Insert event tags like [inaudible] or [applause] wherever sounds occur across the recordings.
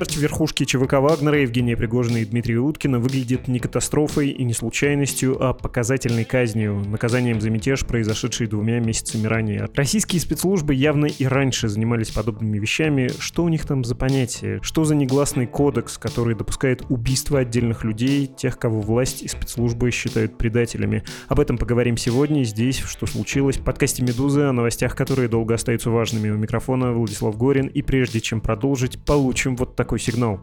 Смерть верхушки ЧВК Вагнера Евгения Пригожина и Дмитрия Уткина выглядит не катастрофой и не случайностью, а показательной казнью, наказанием за мятеж, произошедший двумя месяцами ранее. Российские спецслужбы явно и раньше занимались подобными вещами. Что у них там за понятие? Что за негласный кодекс, который допускает убийство отдельных людей, тех, кого власть и спецслужбы считают предателями? Об этом поговорим сегодня здесь, что случилось, в подкасте «Медузы», о новостях, которые долго остаются важными. У микрофона Владислав Горин. И прежде чем продолжить, получим вот такой сигнал.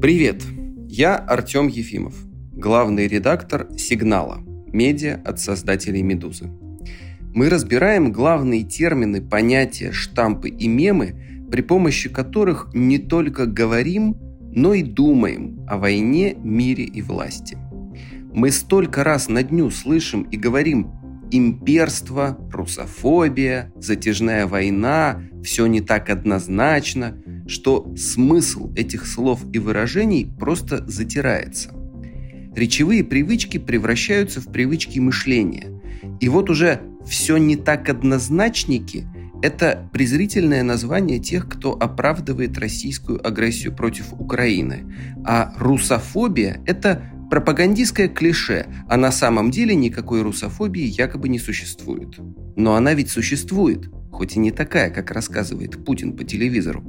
Привет, я Артем Ефимов, главный редактор «Сигнала» – медиа от создателей «Медузы». Мы разбираем главные термины, понятия, штампы и мемы, при помощи которых не только говорим, но и думаем о войне, мире и власти. Мы столько раз на дню слышим и говорим имперство, русофобия, затяжная война, все не так однозначно, что смысл этих слов и выражений просто затирается. Речевые привычки превращаются в привычки мышления. И вот уже «все не так однозначники» – это презрительное название тех, кто оправдывает российскую агрессию против Украины. А русофобия – это Пропагандистское клише, а на самом деле никакой русофобии якобы не существует. Но она ведь существует, хоть и не такая, как рассказывает Путин по телевизору.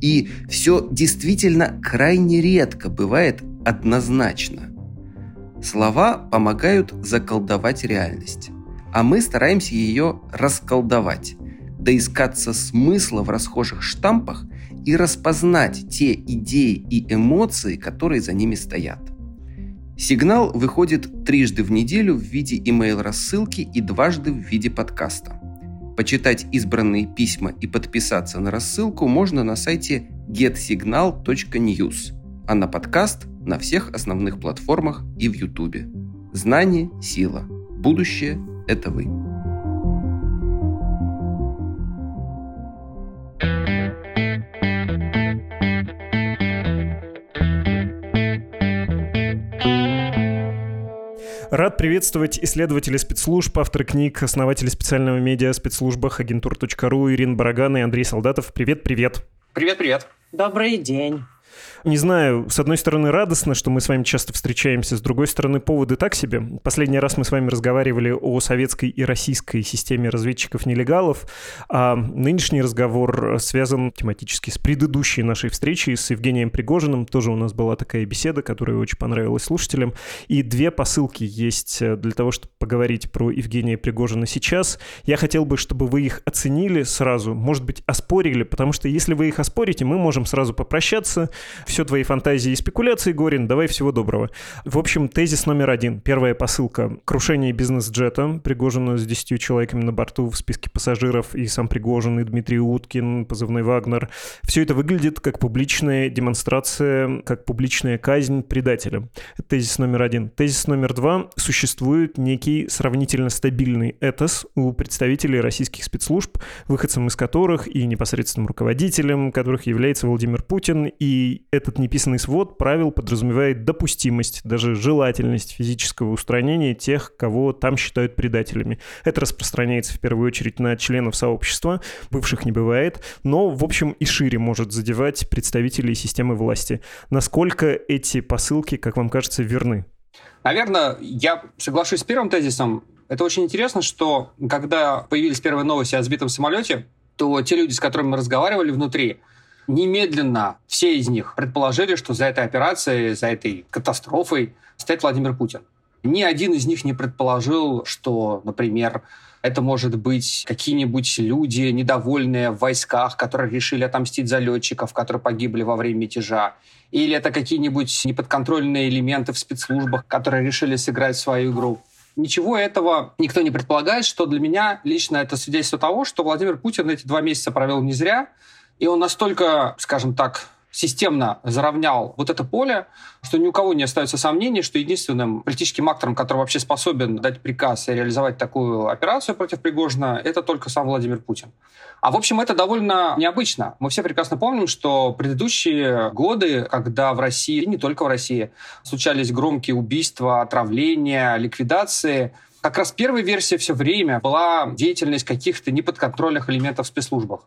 И все действительно крайне редко бывает однозначно. Слова помогают заколдовать реальность, а мы стараемся ее расколдовать, доискаться смысла в расхожих штампах и распознать те идеи и эмоции, которые за ними стоят. Сигнал выходит трижды в неделю в виде email-рассылки и дважды в виде подкаста. Почитать избранные письма и подписаться на рассылку можно на сайте getsignal.news, а на подкаст на всех основных платформах и в YouTube. Знание – сила. Будущее – это вы. Рад приветствовать исследователей спецслужб, авторы книг, основатели специального медиа спецслужбах агентур.ру Ирина Бараган и Андрей Солдатов. Привет, привет. Привет-привет. Добрый день. Не знаю, с одной стороны радостно, что мы с вами часто встречаемся, с другой стороны поводы так себе. Последний раз мы с вами разговаривали о советской и российской системе разведчиков-нелегалов, а нынешний разговор связан тематически с предыдущей нашей встречей с Евгением Пригожиным. Тоже у нас была такая беседа, которая очень понравилась слушателям. И две посылки есть для того, чтобы поговорить про Евгения Пригожина сейчас. Я хотел бы, чтобы вы их оценили сразу, может быть, оспорили, потому что если вы их оспорите, мы можем сразу попрощаться, все твои фантазии и спекуляции, Горин, давай всего доброго. В общем, тезис номер один. Первая посылка. Крушение бизнес-джета. Пригожина с 10 человеками на борту в списке пассажиров и сам Пригожин, и Дмитрий Уткин, позывной Вагнер. Все это выглядит как публичная демонстрация, как публичная казнь предателя. Тезис номер один. Тезис номер два. Существует некий сравнительно стабильный этос у представителей российских спецслужб, выходцем из которых и непосредственным руководителем которых является Владимир Путин, и этот неписанный свод правил подразумевает допустимость, даже желательность физического устранения тех, кого там считают предателями. Это распространяется в первую очередь на членов сообщества, бывших не бывает, но, в общем, и шире может задевать представителей системы власти. Насколько эти посылки, как вам кажется, верны? Наверное, я соглашусь с первым тезисом. Это очень интересно, что когда появились первые новости о сбитом самолете, то те люди, с которыми мы разговаривали внутри, немедленно все из них предположили, что за этой операцией, за этой катастрофой стоит Владимир Путин. Ни один из них не предположил, что, например, это может быть какие-нибудь люди, недовольные в войсках, которые решили отомстить за летчиков, которые погибли во время мятежа. Или это какие-нибудь неподконтрольные элементы в спецслужбах, которые решили сыграть свою игру. Ничего этого никто не предполагает, что для меня лично это свидетельство того, что Владимир Путин эти два месяца провел не зря, и он настолько, скажем так, системно заровнял вот это поле, что ни у кого не остается сомнений, что единственным политическим актором, который вообще способен дать приказ и реализовать такую операцию против Пригожина, это только сам Владимир Путин. А в общем, это довольно необычно. Мы все прекрасно помним, что предыдущие годы, когда в России, и не только в России, случались громкие убийства, отравления, ликвидации – как раз первая версия все время была деятельность каких-то неподконтрольных элементов в спецслужбах.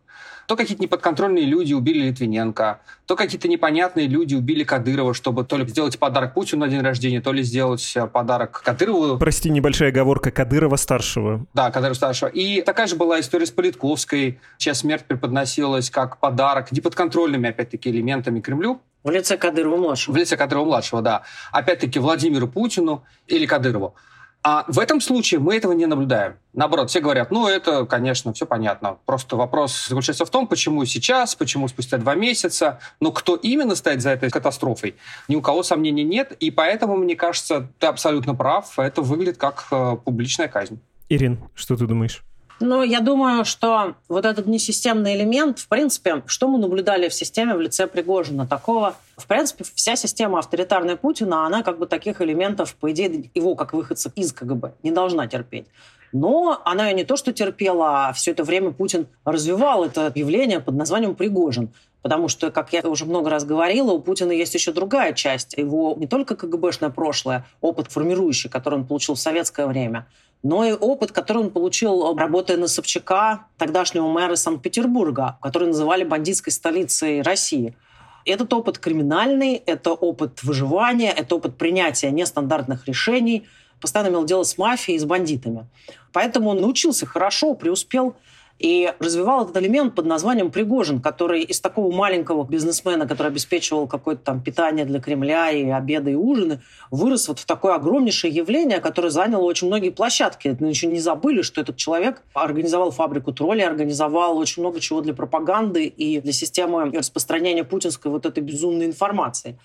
То какие-то неподконтрольные люди убили Литвиненко, то какие-то непонятные люди убили Кадырова, чтобы то ли сделать подарок Путину на день рождения, то ли сделать э, подарок Кадырову. Прости, небольшая оговорка Кадырова-старшего. Да, Кадырова-старшего. И такая же была история с Политковской, чья смерть преподносилась как подарок неподконтрольными, опять-таки, элементами Кремлю. В лице Кадырова-младшего. В лице Кадырова-младшего, да. Опять-таки Владимиру Путину или Кадырову. А в этом случае мы этого не наблюдаем. Наоборот, все говорят, ну, это, конечно, все понятно. Просто вопрос заключается в том, почему сейчас, почему спустя два месяца, но кто именно стоит за этой катастрофой, ни у кого сомнений нет. И поэтому, мне кажется, ты абсолютно прав, это выглядит как э, публичная казнь. Ирин, что ты думаешь? Ну, я думаю, что вот этот несистемный элемент, в принципе, что мы наблюдали в системе в лице Пригожина, такого, в принципе, вся система авторитарной Путина, она как бы таких элементов, по идее, его как выходца из КГБ не должна терпеть. Но она не то что терпела, а все это время Путин развивал это явление под названием Пригожин. Потому что, как я уже много раз говорила, у Путина есть еще другая часть. Его не только КГБшное прошлое, опыт формирующий, который он получил в советское время, но и опыт, который он получил, работая на Собчака, тогдашнего мэра Санкт-Петербурга, который называли бандитской столицей России. Этот опыт криминальный, это опыт выживания, это опыт принятия нестандартных решений, постоянно имел дело с мафией и с бандитами. Поэтому он научился хорошо, преуспел и развивал этот элемент под названием Пригожин, который из такого маленького бизнесмена, который обеспечивал какое-то там питание для Кремля и обеды и ужины, вырос вот в такое огромнейшее явление, которое заняло очень многие площадки. Мы еще не забыли, что этот человек организовал фабрику троллей, организовал очень много чего для пропаганды и для системы распространения путинской вот этой безумной информации.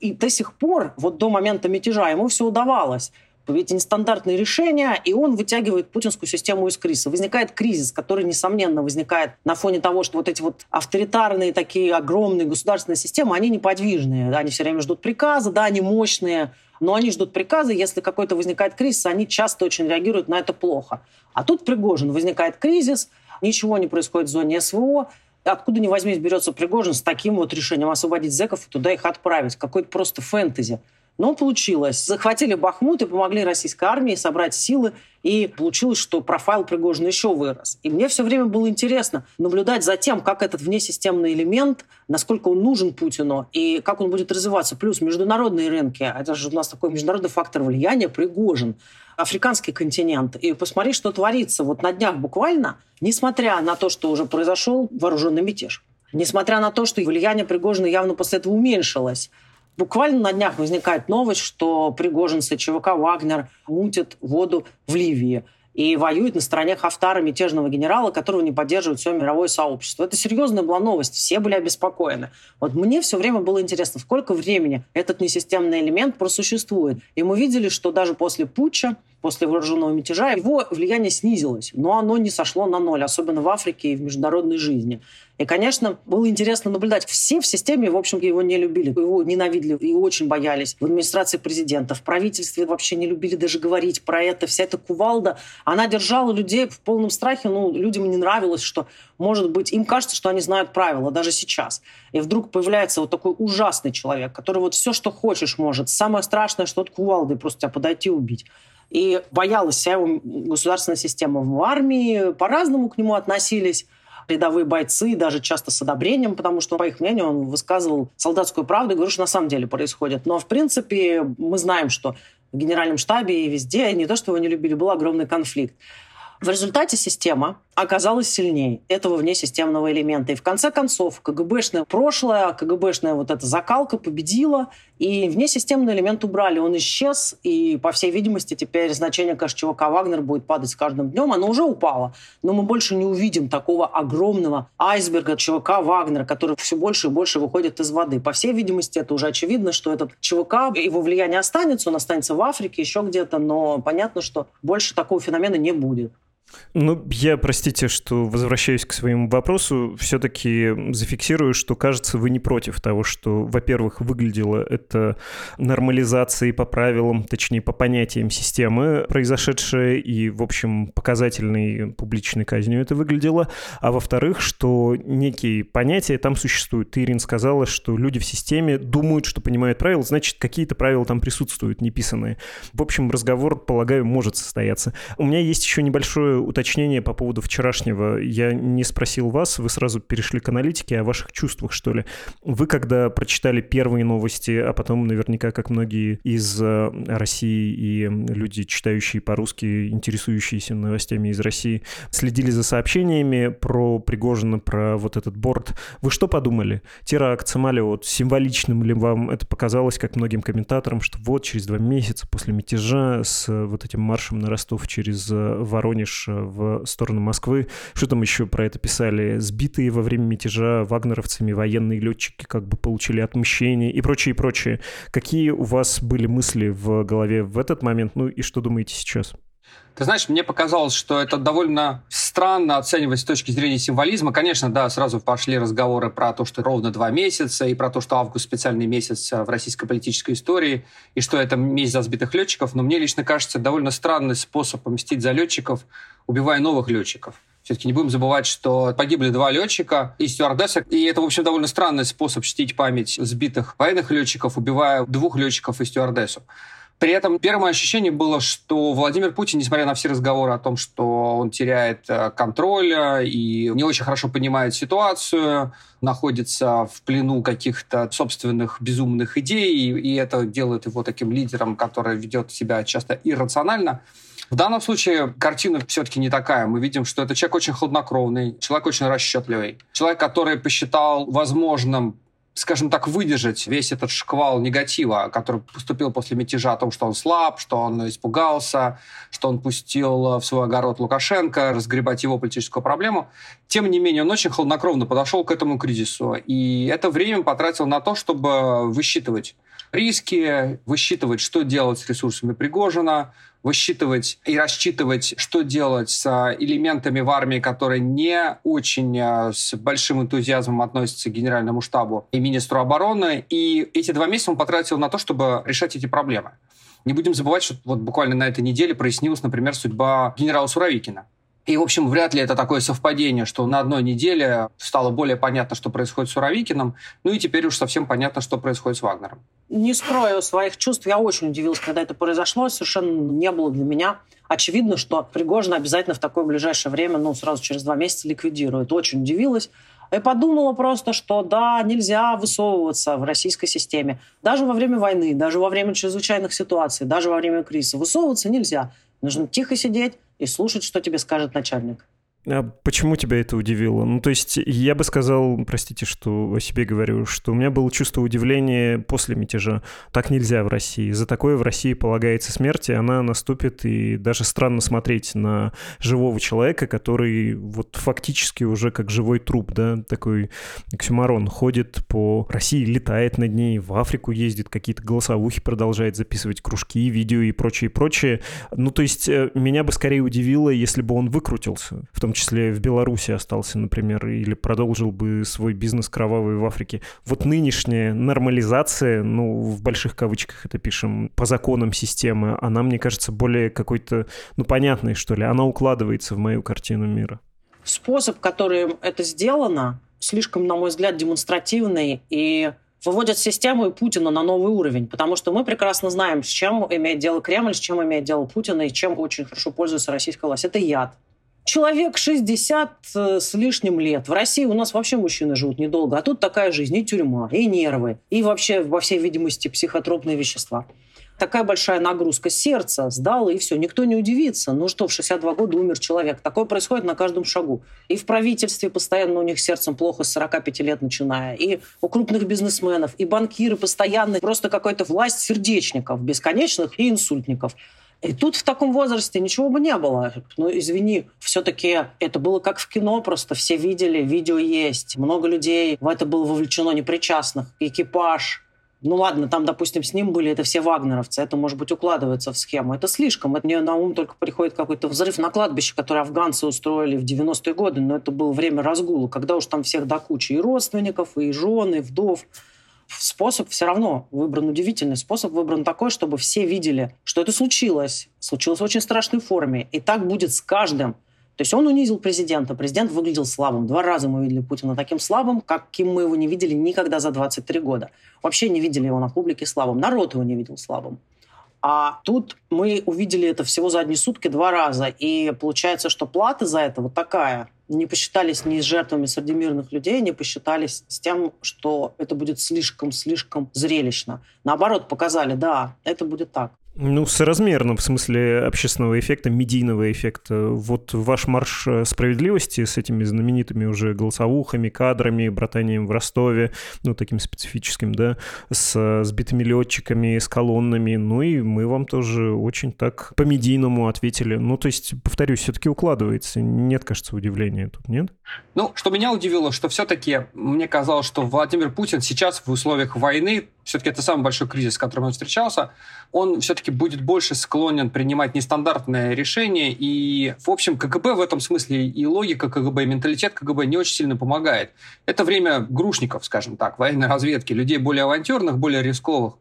И до сих пор, вот до момента мятежа, ему все удавалось ведь нестандартные решения, и он вытягивает путинскую систему из кризиса. Возникает кризис, который, несомненно, возникает на фоне того, что вот эти вот авторитарные такие огромные государственные системы, они неподвижные. Они все время ждут приказа, да, они мощные, но они ждут приказа, если какой-то возникает кризис, они часто очень реагируют на это плохо. А тут Пригожин, возникает кризис, ничего не происходит в зоне СВО, откуда ни возьмись берется Пригожин с таким вот решением освободить зеков и туда их отправить. Какой-то просто фэнтези. Но получилось. Захватили Бахмут и помогли российской армии собрать силы. И получилось, что профайл Пригожина еще вырос. И мне все время было интересно наблюдать за тем, как этот внесистемный элемент, насколько он нужен Путину и как он будет развиваться. Плюс международные рынки. Это же у нас такой международный фактор влияния Пригожин африканский континент, и посмотри, что творится. Вот на днях буквально, несмотря на то, что уже произошел вооруженный мятеж, несмотря на то, что влияние Пригожина явно после этого уменьшилось, Буквально на днях возникает новость, что пригожинцы ЧВК «Вагнер» мутят воду в Ливии и воюет на стороне Хафтара, мятежного генерала, которого не поддерживает все мировое сообщество. Это серьезная была новость, все были обеспокоены. Вот мне все время было интересно, сколько времени этот несистемный элемент просуществует. И мы видели, что даже после путча, после вооруженного мятежа, его влияние снизилось, но оно не сошло на ноль, особенно в Африке и в международной жизни. И, конечно, было интересно наблюдать. Все в системе, в общем, его не любили, его ненавидели и очень боялись. В администрации президента, в правительстве вообще не любили даже говорить про это. Вся эта кувалда, она держала людей в полном страхе. Ну, людям не нравилось, что, может быть, им кажется, что они знают правила, даже сейчас. И вдруг появляется вот такой ужасный человек, который вот все, что хочешь, может. Самое страшное, что от кувалды просто тебя подойти и убить и боялась вся его государственная система в армии, по-разному к нему относились рядовые бойцы, даже часто с одобрением, потому что, по их мнению, он высказывал солдатскую правду и говорил, что на самом деле происходит. Но, в принципе, мы знаем, что в генеральном штабе и везде, не то, что его не любили, был огромный конфликт. В результате система оказалась сильнее этого внесистемного элемента. И в конце концов КГБшное прошлое, КГБшная вот эта закалка победила, и внесистемный элемент убрали. Он исчез, и, по всей видимости, теперь значение, конечно, ЧВК «Вагнер» будет падать с каждым днем. Оно уже упало, но мы больше не увидим такого огромного айсберга ЧВК «Вагнер», который все больше и больше выходит из воды. По всей видимости, это уже очевидно, что этот ЧВК, его влияние останется, он останется в Африке, еще где-то, но понятно, что больше такого феномена не будет. Ну, я, простите, что возвращаюсь к своему вопросу, все-таки зафиксирую, что, кажется, вы не против того, что, во-первых, выглядело это нормализацией по правилам, точнее, по понятиям системы произошедшее, и, в общем, показательной публичной казнью это выглядело, а во-вторых, что некие понятия там существуют. Ирин, сказала, что люди в системе думают, что понимают правила, значит, какие-то правила там присутствуют, неписанные. В общем, разговор, полагаю, может состояться. У меня есть еще небольшое уточнение по поводу вчерашнего. Я не спросил вас, вы сразу перешли к аналитике, о ваших чувствах, что ли. Вы, когда прочитали первые новости, а потом наверняка, как многие из э, России и люди, читающие по-русски, интересующиеся новостями из России, следили за сообщениями про Пригожина, про вот этот борт, вы что подумали? Теракт, самолет, символичным ли вам это показалось, как многим комментаторам, что вот через два месяца после мятежа с вот этим маршем на Ростов через э, Воронеж в сторону Москвы. Что там еще про это писали? Сбитые во время мятежа вагнеровцами военные летчики как бы получили отмщение и прочее, и прочее. Какие у вас были мысли в голове в этот момент? Ну и что думаете сейчас? Ты знаешь, мне показалось, что это довольно странно оценивать с точки зрения символизма. Конечно, да, сразу пошли разговоры про то, что ровно два месяца, и про то, что август специальный месяц в российской политической истории, и что это месяц за сбитых летчиков. Но мне лично кажется, довольно странный способ помстить за летчиков, убивая новых летчиков. Все-таки не будем забывать, что погибли два летчика и стюардесса. И это, в общем, довольно странный способ чтить память сбитых военных летчиков, убивая двух летчиков и стюардессу. При этом первое ощущение было, что Владимир Путин, несмотря на все разговоры о том, что он теряет э, контроль э, и не очень хорошо понимает ситуацию, находится в плену каких-то собственных безумных идей, и это делает его таким лидером, который ведет себя часто иррационально, в данном случае картина все-таки не такая. Мы видим, что это человек очень хладнокровный, человек очень расчетливый, человек, который посчитал возможным скажем так, выдержать весь этот шквал негатива, который поступил после мятежа о том, что он слаб, что он испугался, что он пустил в свой огород Лукашенко, разгребать его политическую проблему. Тем не менее, он очень хладнокровно подошел к этому кризису. И это время потратил на то, чтобы высчитывать риски, высчитывать, что делать с ресурсами Пригожина, высчитывать и рассчитывать, что делать с а, элементами в армии, которые не очень а, с большим энтузиазмом относятся к генеральному штабу и министру обороны. И эти два месяца он потратил на то, чтобы решать эти проблемы. Не будем забывать, что вот буквально на этой неделе прояснилась, например, судьба генерала Суровикина. И, в общем, вряд ли это такое совпадение, что на одной неделе стало более понятно, что происходит с Суровикиным, ну и теперь уж совсем понятно, что происходит с Вагнером. Не скрою своих чувств, я очень удивилась, когда это произошло, совершенно не было для меня. Очевидно, что Пригожин обязательно в такое ближайшее время, ну, сразу через два месяца ликвидирует. Очень удивилась. И подумала просто, что да, нельзя высовываться в российской системе. Даже во время войны, даже во время чрезвычайных ситуаций, даже во время кризиса. Высовываться нельзя. Нужно тихо сидеть, и слушать, что тебе скажет начальник. А почему тебя это удивило? Ну, то есть я бы сказал, простите, что о себе говорю, что у меня было чувство удивления после мятежа. Так нельзя в России. За такое в России полагается смерть, и она наступит, и даже странно смотреть на живого человека, который вот фактически уже как живой труп, да, такой оксюмарон, ходит по России, летает над ней, в Африку ездит, какие-то голосовухи продолжает записывать, кружки, видео и прочее, прочее. Ну, то есть э, меня бы скорее удивило, если бы он выкрутился, в том числе в Беларуси остался, например, или продолжил бы свой бизнес кровавый в Африке. Вот нынешняя нормализация, ну, в больших кавычках это пишем, по законам системы, она, мне кажется, более какой-то, ну, понятной, что ли. Она укладывается в мою картину мира. Способ, которым это сделано, слишком, на мой взгляд, демонстративный и выводят систему и Путина на новый уровень, потому что мы прекрасно знаем, с чем имеет дело Кремль, с чем имеет дело Путин и чем очень хорошо пользуется российская власть. Это яд человек 60 э, с лишним лет. В России у нас вообще мужчины живут недолго, а тут такая жизнь, и тюрьма, и нервы, и вообще, во всей видимости, психотропные вещества. Такая большая нагрузка сердца сдала, и все. Никто не удивится. Ну что, в 62 года умер человек. Такое происходит на каждом шагу. И в правительстве постоянно у них сердцем плохо с 45 лет начиная. И у крупных бизнесменов, и банкиры постоянно. Просто какая-то власть сердечников бесконечных и инсультников. И тут в таком возрасте ничего бы не было. Ну, извини, все-таки это было как в кино, просто все видели, видео есть. Много людей в это было вовлечено непричастных. Экипаж, ну ладно, там, допустим, с ним были это все вагнеровцы, это, может быть, укладывается в схему. Это слишком. Это мне на ум только приходит какой-то взрыв на кладбище, который афганцы устроили в 90-е годы, но это было время разгула, когда уж там всех до кучи и родственников, и жены, и вдов. Способ все равно выбран удивительный. Способ выбран такой, чтобы все видели, что это случилось. Случилось в очень страшной форме. И так будет с каждым. То есть он унизил президента, президент выглядел слабым. Два раза мы видели Путина таким слабым, каким мы его не видели никогда за 23 года. Вообще не видели его на публике слабым. Народ его не видел слабым. А тут мы увидели это всего за одни сутки два раза. И получается, что плата за это вот такая. Не посчитались ни с жертвами среди мирных людей, не посчитались с тем, что это будет слишком-слишком зрелищно. Наоборот, показали, да, это будет так. Ну, соразмерно, в смысле общественного эффекта, медийного эффекта. Вот ваш марш э, справедливости с этими знаменитыми уже голосовухами, кадрами, братанием в Ростове, ну, таким специфическим, да, с сбитыми летчиками, с колоннами. Ну, и мы вам тоже очень так по-медийному ответили. Ну, то есть, повторюсь, все-таки укладывается. Нет, кажется, удивления тут, нет? Ну, что меня удивило, что все-таки мне казалось, что Владимир Путин сейчас в условиях войны все-таки это самый большой кризис, с которым он встречался, он все-таки будет больше склонен принимать нестандартные решения. И, в общем, КГБ в этом смысле и логика КГБ, и менталитет КГБ не очень сильно помогает. Это время грушников, скажем так, военной разведки, людей более авантюрных, более рисковых.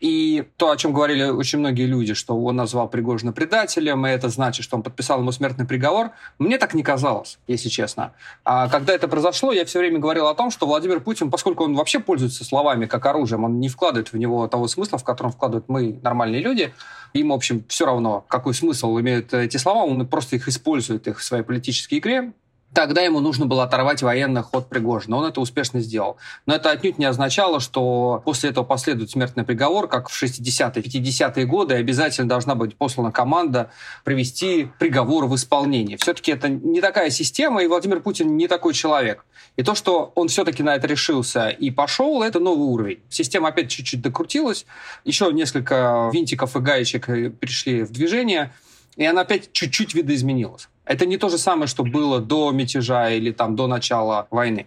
И то, о чем говорили очень многие люди, что он назвал Пригожина предателем, и это значит, что он подписал ему смертный приговор, мне так не казалось, если честно. А когда это произошло, я все время говорил о том, что Владимир Путин, поскольку он вообще пользуется словами как оружием, он не вкладывает в него того смысла, в котором вкладывают мы, нормальные люди, им, в общем, все равно, какой смысл имеют эти слова, он просто их использует их в своей политической игре, Тогда ему нужно было оторвать военных от Пригожина. Он это успешно сделал. Но это отнюдь не означало, что после этого последует смертный приговор, как в 60-е, 50-е годы, обязательно должна быть послана команда привести приговор в исполнение. Все-таки это не такая система, и Владимир Путин не такой человек. И то, что он все-таки на это решился и пошел, это новый уровень. Система опять чуть-чуть докрутилась, еще несколько винтиков и гаечек пришли в движение, и она опять чуть-чуть видоизменилась. Это не то же самое, что было до мятежа или там до начала войны.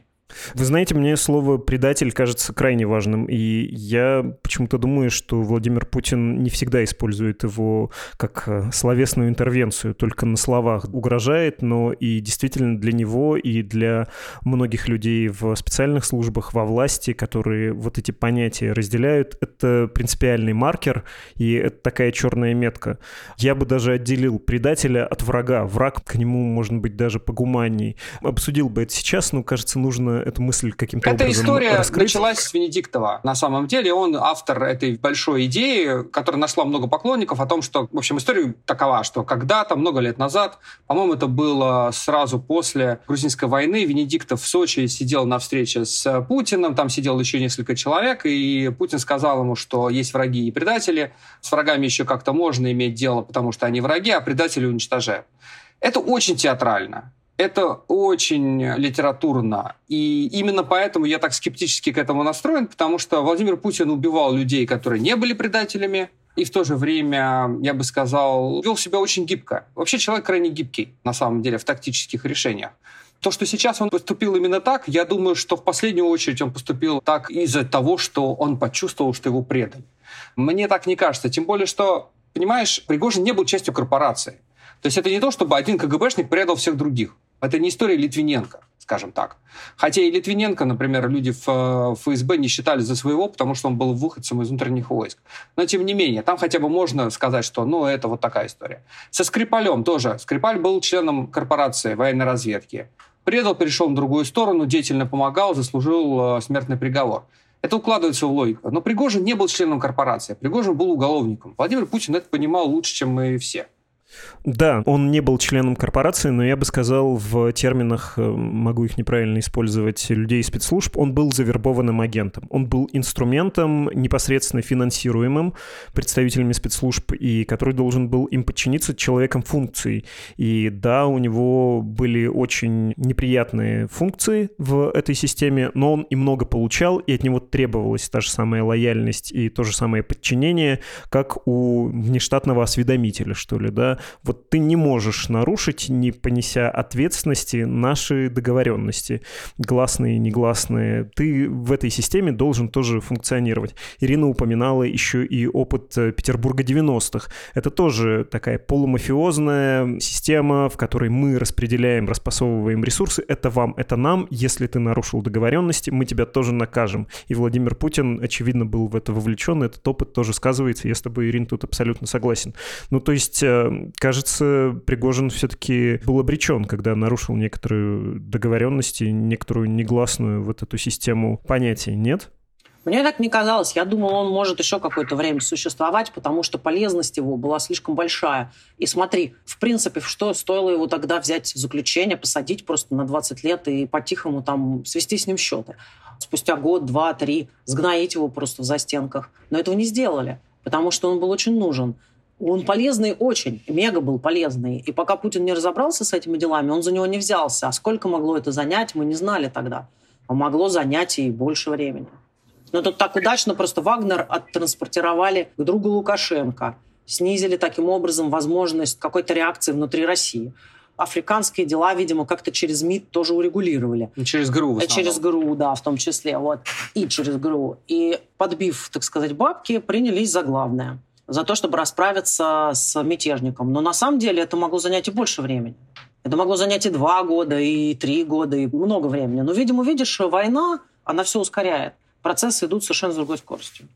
Вы знаете, мне слово «предатель» кажется крайне важным, и я почему-то думаю, что Владимир Путин не всегда использует его как э, словесную интервенцию, только на словах угрожает, но и действительно для него и для многих людей в специальных службах, во власти, которые вот эти понятия разделяют, это принципиальный маркер, и это такая черная метка. Я бы даже отделил предателя от врага. Враг к нему, может быть, даже погуманней. Обсудил бы это сейчас, но, кажется, нужно эту мысль каким-то Эта образом история раскрыть? началась с Венедиктова. На самом деле он автор этой большой идеи, которая нашла много поклонников о том, что, в общем, история такова, что когда-то, много лет назад, по-моему, это было сразу после грузинской войны, Венедиктов в Сочи сидел на встрече с Путиным, там сидел еще несколько человек, и Путин сказал ему, что есть враги и предатели, с врагами еще как-то можно иметь дело, потому что они враги, а предатели уничтожают. Это очень театрально. Это очень литературно. И именно поэтому я так скептически к этому настроен, потому что Владимир Путин убивал людей, которые не были предателями, и в то же время, я бы сказал, вел себя очень гибко. Вообще человек крайне гибкий, на самом деле, в тактических решениях. То, что сейчас он поступил именно так, я думаю, что в последнюю очередь он поступил так из-за того, что он почувствовал, что его предали. Мне так не кажется. Тем более, что, понимаешь, Пригожин не был частью корпорации. То есть это не то, чтобы один КГБшник предал всех других. Это не история Литвиненко, скажем так. Хотя и Литвиненко, например, люди в э, ФСБ не считали за своего, потому что он был выходцем из внутренних войск. Но тем не менее, там хотя бы можно сказать, что ну это вот такая история. Со Скрипалем тоже. Скрипаль был членом корпорации военной разведки. Предал, перешел на другую сторону, деятельно помогал, заслужил э, смертный приговор. Это укладывается в логику. Но Пригожин не был членом корпорации. Пригожин был уголовником. Владимир Путин это понимал лучше, чем мы все. Да, он не был членом корпорации, но я бы сказал в терминах, э, могу их неправильно использовать, людей спецслужб, он был завербованным агентом. Он был инструментом, непосредственно финансируемым представителями спецслужб, и который должен был им подчиниться человеком функций. И да, у него были очень неприятные функции в этой системе, но он и много получал, и от него требовалась та же самая лояльность и то же самое подчинение, как у внештатного осведомителя, что ли, да. Вот ты не можешь нарушить, не понеся ответственности, наши договоренности, гласные, негласные. Ты в этой системе должен тоже функционировать. Ирина упоминала еще и опыт э, Петербурга 90-х. Это тоже такая полумафиозная система, в которой мы распределяем, распасовываем ресурсы. Это вам, это нам. Если ты нарушил договоренности, мы тебя тоже накажем. И Владимир Путин, очевидно, был в это вовлечен. Этот опыт тоже сказывается. Я с тобой, Ирин, тут абсолютно согласен. Ну, то есть, э, кажется, Пригожин все-таки был обречен, когда нарушил некоторые договоренности, некоторую негласную вот эту систему понятий, нет? Мне так не казалось. Я думала, он может еще какое-то время существовать, потому что полезность его была слишком большая. И смотри, в принципе, что стоило его тогда взять в заключение, посадить просто на 20 лет и по-тихому там свести с ним счеты. Спустя год, два, три сгноить его просто в застенках. Но этого не сделали, потому что он был очень нужен. Он полезный очень, мега был полезный. И пока Путин не разобрался с этими делами, он за него не взялся. А сколько могло это занять, мы не знали тогда. А могло занять и больше времени. Но тут так удачно просто Вагнер оттранспортировали к другу Лукашенко. Снизили таким образом возможность какой-то реакции внутри России. Африканские дела, видимо, как-то через МИД тоже урегулировали. Через ГРУ Через ГРУ, да, в том числе. Вот. И через ГРУ. И подбив, так сказать, бабки, принялись за главное. За то, чтобы расправиться с мятежником. Но на самом деле это могло занять и больше времени. Это могло занять и два года, и три года, и много времени. Но, видимо, видишь, война, она все ускоряет процессы идут совершенно с другой скоростью.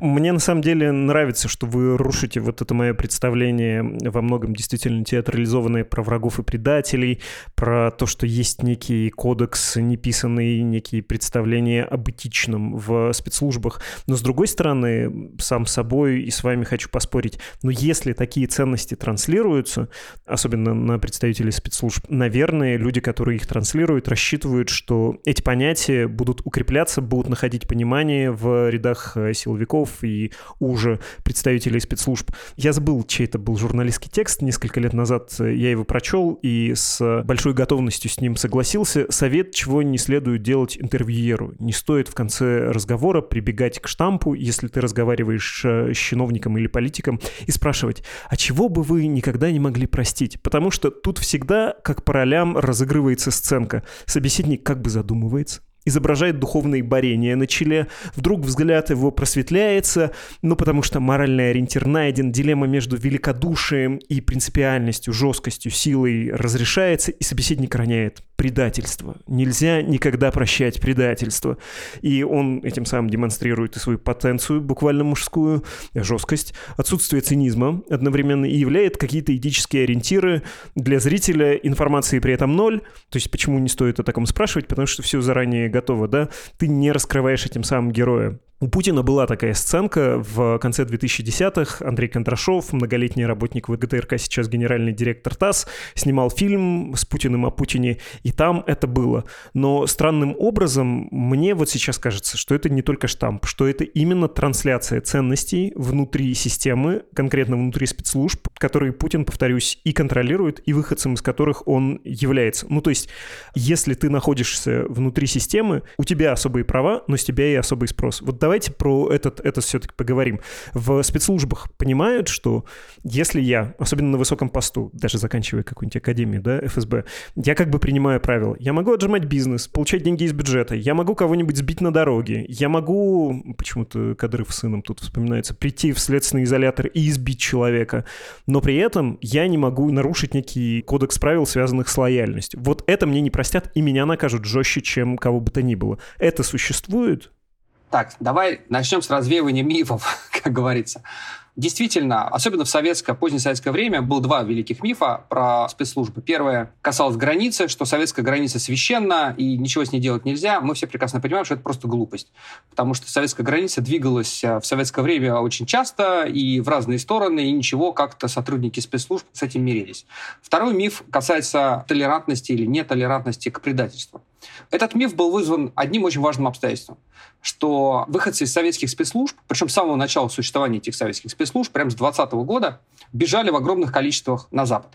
Мне на самом деле нравится, что вы рушите вот это мое представление во многом действительно театрализованное про врагов и предателей, про то, что есть некий кодекс неписанный, некие представления об этичном в спецслужбах. Но с другой стороны, сам собой и с вами хочу поспорить, но если такие ценности транслируются, особенно на представителей спецслужб, наверное, люди, которые их транслируют, рассчитывают, что эти понятия будут укрепляться, будут находить понимание в рядах силовиков силовиков и уже представителей спецслужб. Я забыл, чей это был журналистский текст. Несколько лет назад я его прочел и с большой готовностью с ним согласился. Совет, чего не следует делать интервьюеру. Не стоит в конце разговора прибегать к штампу, если ты разговариваешь э, с чиновником или политиком, и спрашивать, а чего бы вы никогда не могли простить? Потому что тут всегда, как по ролям, разыгрывается сценка. Собеседник как бы задумывается, изображает духовные борения на челе, вдруг взгляд его просветляется, ну потому что моральный ориентир найден, дилемма между великодушием и принципиальностью, жесткостью, силой разрешается, и собеседник роняет предательство. Нельзя никогда прощать предательство. И он этим самым демонстрирует и свою потенцию, буквально мужскую, жесткость, отсутствие цинизма одновременно и являет какие-то этические ориентиры для зрителя, информации при этом ноль. То есть почему не стоит о таком спрашивать? Потому что все заранее готово, да? Ты не раскрываешь этим самым героя. У Путина была такая сценка в конце 2010-х. Андрей Кондрашов, многолетний работник ВГТРК, сейчас генеральный директор ТАСС, снимал фильм с Путиным о Путине, и там это было. Но странным образом мне вот сейчас кажется, что это не только штамп, что это именно трансляция ценностей внутри системы, конкретно внутри спецслужб, которые Путин, повторюсь, и контролирует, и выходцем из которых он является. Ну, то есть, если ты находишься внутри системы, у тебя особые права, но с тебя и особый спрос. Вот давайте про этот, это все-таки поговорим. В спецслужбах понимают, что если я, особенно на высоком посту, даже заканчивая какую-нибудь академию, да, ФСБ, я как бы принимаю правила. Я могу отжимать бизнес, получать деньги из бюджета, я могу кого-нибудь сбить на дороге, я могу, почему-то Кадыров с сыном тут вспоминается, прийти в следственный изолятор и избить человека, но при этом я не могу нарушить некий кодекс правил, связанных с лояльностью. Вот это мне не простят, и меня накажут жестче, чем кого бы то ни было. Это существует? Так, давай начнем с развеивания мифов, [laughs] как говорится. Действительно, особенно в советское, позднесоветское время, было два великих мифа про спецслужбы. Первое касалось границы, что советская граница священна и ничего с ней делать нельзя. Мы все прекрасно понимаем, что это просто глупость. Потому что советская граница двигалась э, в советское время очень часто и в разные стороны, и ничего, как-то сотрудники спецслужб с этим мирились. Второй миф касается толерантности или нетолерантности к предательству. Этот миф был вызван одним очень важным обстоятельством, что выходцы из советских спецслужб, причем с самого начала существования этих советских спецслужб, прямо с 20 -го года, бежали в огромных количествах на Запад.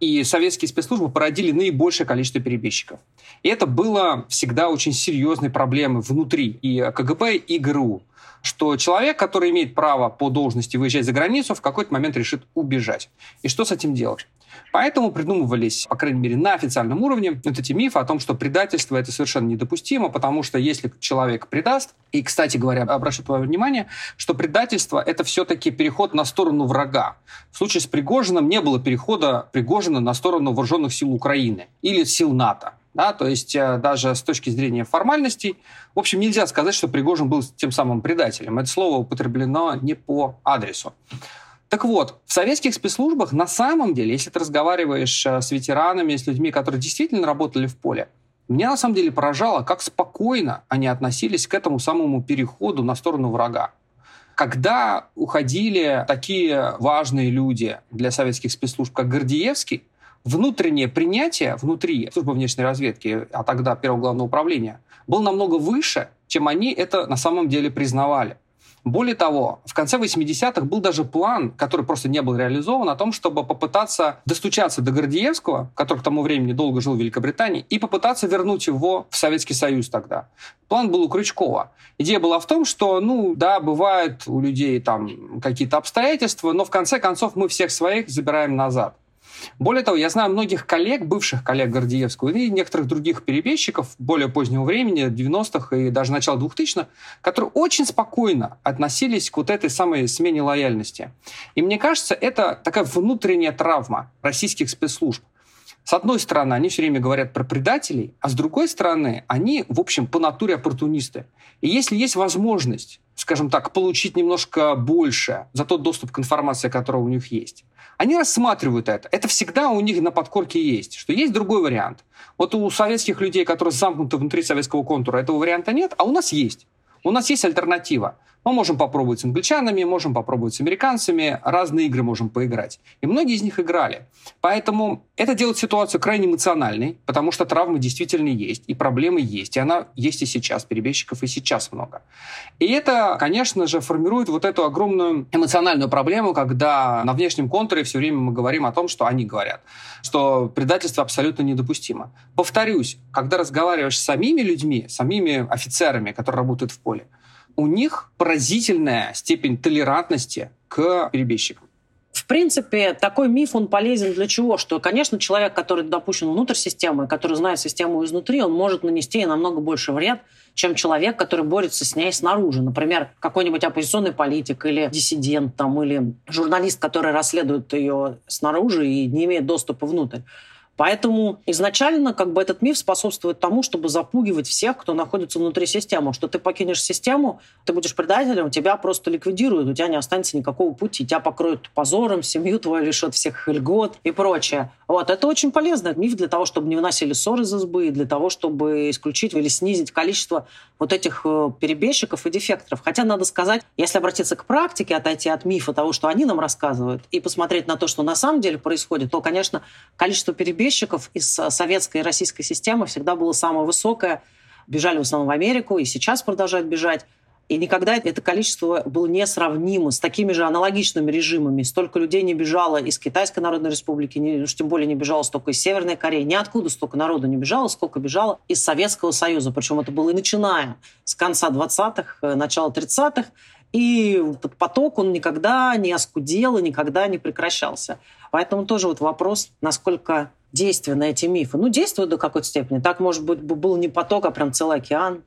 И советские спецслужбы породили наибольшее количество перебежчиков. И это было всегда очень серьезной проблемой внутри и КГБ, и ГРУ. Что человек, который имеет право по должности выезжать за границу, в какой-то момент решит убежать. И что с этим делать? Поэтому придумывались, по крайней мере, на официальном уровне вот эти мифы о том, что предательство это совершенно недопустимо, потому что если человек предаст, и, кстати говоря, обращу твое внимание, что предательство это все-таки переход на сторону врага. В случае с Пригожиным не было перехода Пригожина на сторону вооруженных сил Украины или сил НАТО. Да, то есть э, даже с точки зрения формальностей, в общем, нельзя сказать, что Пригожин был тем самым предателем. Это слово употреблено не по адресу. Так вот, в советских спецслужбах на самом деле, если ты разговариваешь э, с ветеранами, с людьми, которые действительно работали в поле, меня на самом деле поражало, как спокойно они относились к этому самому переходу на сторону врага. Когда уходили такие важные люди для советских спецслужб, как Гордеевский, внутреннее принятие внутри службы внешней разведки, а тогда Первого главного управления, было намного выше, чем они это на самом деле признавали. Более того, в конце 80-х был даже план, который просто не был реализован, о том, чтобы попытаться достучаться до Гордеевского, который к тому времени долго жил в Великобритании, и попытаться вернуть его в Советский Союз тогда. План был у Крючкова. Идея была в том, что, ну, да, бывают у людей там какие-то обстоятельства, но в конце концов мы всех своих забираем назад. Более того, я знаю многих коллег, бывших коллег Гордеевского и некоторых других перебежчиков более позднего времени, 90-х и даже начала 2000-х, которые очень спокойно относились к вот этой самой смене лояльности. И мне кажется, это такая внутренняя травма российских спецслужб. С одной стороны, они все время говорят про предателей, а с другой стороны, они, в общем, по натуре оппортунисты. И если есть возможность, скажем так, получить немножко больше за тот доступ к информации, которая у них есть, они рассматривают это. Это всегда у них на подкорке есть, что есть другой вариант. Вот у советских людей, которые замкнуты внутри советского контура, этого варианта нет, а у нас есть. У нас есть альтернатива. Мы можем попробовать с англичанами, можем попробовать с американцами, разные игры можем поиграть. И многие из них играли. Поэтому это делает ситуацию крайне эмоциональной, потому что травмы действительно есть, и проблемы есть. И она есть и сейчас, перебежчиков и сейчас много. И это, конечно же, формирует вот эту огромную эмоциональную проблему, когда на внешнем контуре все время мы говорим о том, что они говорят, что предательство абсолютно недопустимо. Повторюсь, когда разговариваешь с самими людьми, самими офицерами, которые работают в поле, у них поразительная степень толерантности к перебежчикам. В принципе, такой миф, он полезен для чего? Что, конечно, человек, который допущен внутрь системы, который знает систему изнутри, он может нанести ей намного больше вред, чем человек, который борется с ней снаружи. Например, какой-нибудь оппозиционный политик или диссидент, там, или журналист, который расследует ее снаружи и не имеет доступа внутрь. Поэтому изначально как бы этот миф способствует тому, чтобы запугивать всех, кто находится внутри системы, что ты покинешь систему, ты будешь предателем, тебя просто ликвидируют, у тебя не останется никакого пути, тебя покроют позором, семью твою лишат всех льгот и прочее. Вот, это очень полезный миф для того, чтобы не выносили ссоры из избы, для того, чтобы исключить или снизить количество вот этих э, перебежчиков и дефекторов. Хотя, надо сказать, если обратиться к практике, отойти от мифа того, что они нам рассказывают, и посмотреть на то, что на самом деле происходит, то, конечно, количество перебежчиков перебежчиков из советской и российской системы всегда было самое высокое. Бежали в основном в Америку и сейчас продолжают бежать. И никогда это количество было несравнимо с такими же аналогичными режимами. Столько людей не бежало из Китайской Народной Республики, не, уж тем более не бежало столько из Северной Кореи. Ниоткуда столько народу не бежало, сколько бежало из Советского Союза. Причем это было и начиная с конца 20-х, э, начала 30-х. И поток, он никогда не оскудел и никогда не прекращался. Поэтому тоже вот вопрос, насколько действия на эти мифы. Ну, действуют до какой-то степени. Так, может быть, был не поток, а прям целый океан.